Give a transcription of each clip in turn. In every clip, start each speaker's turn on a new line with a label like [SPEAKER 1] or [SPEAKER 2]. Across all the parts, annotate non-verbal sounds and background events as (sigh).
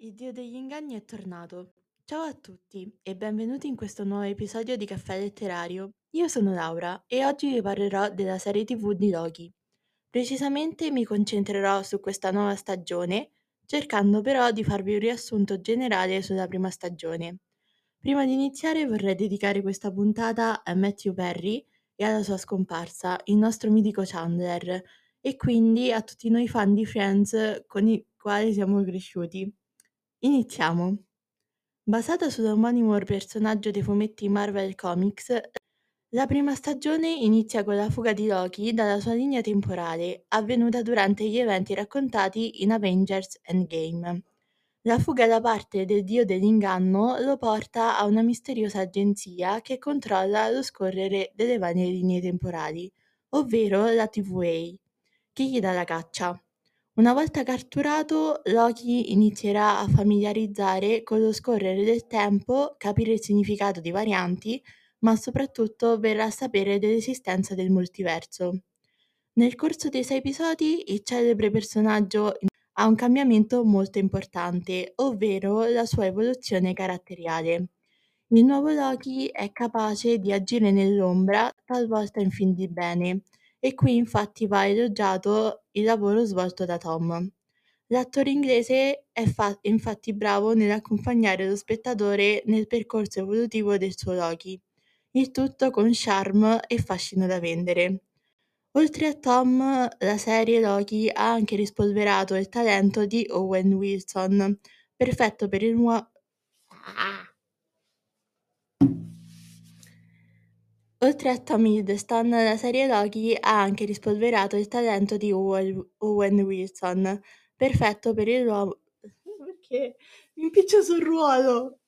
[SPEAKER 1] Il dio degli inganni è tornato. Ciao a tutti e benvenuti in questo nuovo episodio di Caffè Letterario. Io sono Laura e oggi vi parlerò della serie TV di Loki. Precisamente mi concentrerò su questa nuova stagione, cercando però di farvi un riassunto generale sulla prima stagione. Prima di iniziare vorrei dedicare questa puntata a Matthew Perry e alla sua scomparsa, il nostro mitico Chandler, e quindi a tutti noi fan di Friends con i quali siamo cresciuti. Iniziamo. Basata sull'omonimo personaggio dei fumetti Marvel Comics, la prima stagione inizia con la fuga di Loki dalla sua linea temporale, avvenuta durante gli eventi raccontati in Avengers Endgame. La fuga da parte del dio dell'inganno lo porta a una misteriosa agenzia che controlla lo scorrere delle varie linee temporali, ovvero la TVA, che gli dà la caccia. Una volta catturato, Loki inizierà a familiarizzare con lo scorrere del tempo, capire il significato di varianti, ma soprattutto verrà a sapere dell'esistenza del multiverso. Nel corso dei sei episodi, il celebre personaggio ha un cambiamento molto importante, ovvero la sua evoluzione caratteriale. Il nuovo Loki è capace di agire nell'ombra, talvolta in fin di bene, e qui infatti va elogiato il lavoro svolto da Tom. L'attore inglese è fa- infatti bravo nell'accompagnare lo spettatore nel percorso evolutivo del suo Loki, il tutto con charme e fascino da vendere. Oltre a Tom, la serie Loki ha anche rispolverato il talento di Owen Wilson, perfetto per il nuovo... Ah. Oltre a Tom Hiddleston, la serie Loki ha anche rispolverato il talento di Owen Wilson, perfetto per il ruolo... (laughs) Perché? Mi impiccio sul ruolo!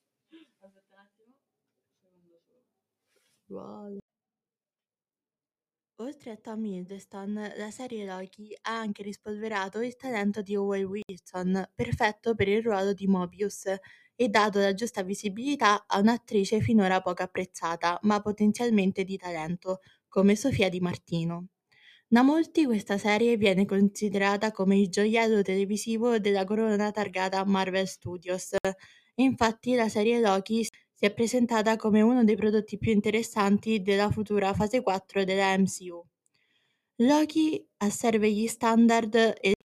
[SPEAKER 1] Ruolo. Oltre a Tom Hiddleston, la serie Loki ha anche rispolverato il talento di Owen Wilson, perfetto per il ruolo di Mobius, e dato la giusta visibilità a un'attrice finora poco apprezzata, ma potenzialmente di talento, come Sofia Di Martino. Da molti questa serie viene considerata come il gioiello televisivo della corona targata Marvel Studios, e infatti la serie Loki si è presentata come uno dei prodotti più interessanti della futura fase 4 della MCU. Loki asserve gli standard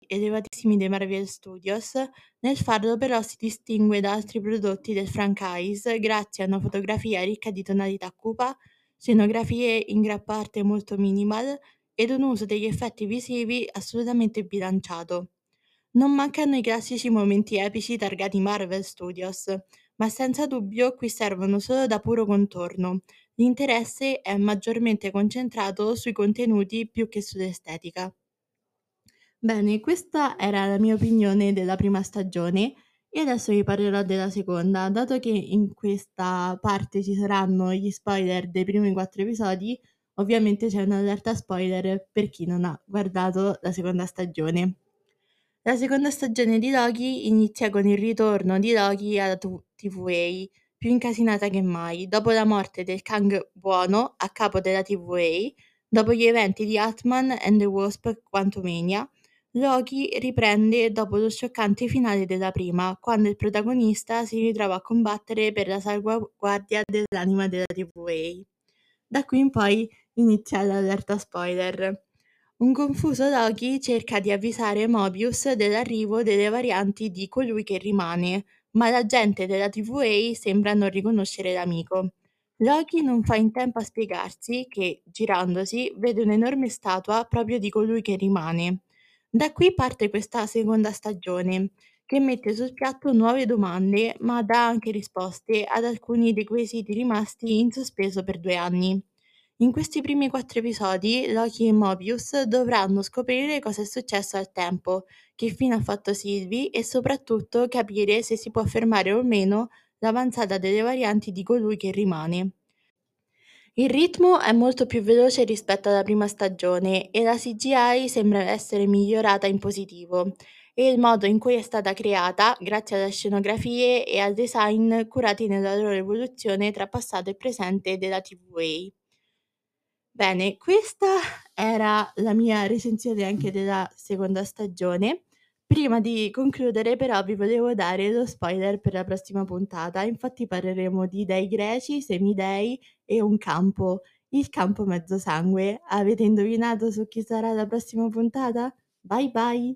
[SPEAKER 1] elevatissimi dei Marvel Studios, nel farlo però si distingue da altri prodotti del franchise grazie a una fotografia ricca di tonalità cupa, scenografie in gran parte molto minimal ed un uso degli effetti visivi assolutamente bilanciato. Non mancano i classici momenti epici targati Marvel Studios, ma senza dubbio qui servono solo da puro contorno. L'interesse è maggiormente concentrato sui contenuti più che sull'estetica. Bene, questa era la mia opinione della prima stagione e adesso vi parlerò della seconda. Dato che in questa parte ci saranno gli spoiler dei primi quattro episodi, ovviamente c'è un'allerta spoiler per chi non ha guardato la seconda stagione. La seconda stagione di Loki inizia con il ritorno di Loki alla TVA, più incasinata che mai, dopo la morte del Kang buono a capo della TVA, dopo gli eventi di Atman and the Wasp Quantumania, Loki riprende dopo lo scioccante finale della prima, quando il protagonista si ritrova a combattere per la salvaguardia dell'anima della TVA. Da qui in poi inizia l'allerta spoiler. Un confuso Loki cerca di avvisare Mobius dell'arrivo delle varianti di colui che rimane, ma la gente della TVA sembra non riconoscere l'amico. Loki non fa in tempo a spiegarsi che, girandosi, vede un'enorme statua proprio di colui che rimane. Da qui parte questa seconda stagione, che mette sul piatto nuove domande, ma dà anche risposte ad alcuni dei quesiti rimasti in sospeso per due anni. In questi primi quattro episodi, Loki e Mobius dovranno scoprire cosa è successo al tempo, che fine ha fatto Sylvie e soprattutto capire se si può fermare o meno l'avanzata delle varianti di colui che rimane. Il ritmo è molto più veloce rispetto alla prima stagione e la CGI sembra essere migliorata in positivo e il modo in cui è stata creata grazie alle scenografie e al design curati nella loro evoluzione tra passato e presente della TVA. Bene, questa era la mia recensione anche della seconda stagione. Prima di concludere però vi volevo dare lo spoiler per la prossima puntata, infatti parleremo di dei greci, semidei e un campo, il campo mezzosangue. Avete indovinato su chi sarà la prossima puntata? Bye bye!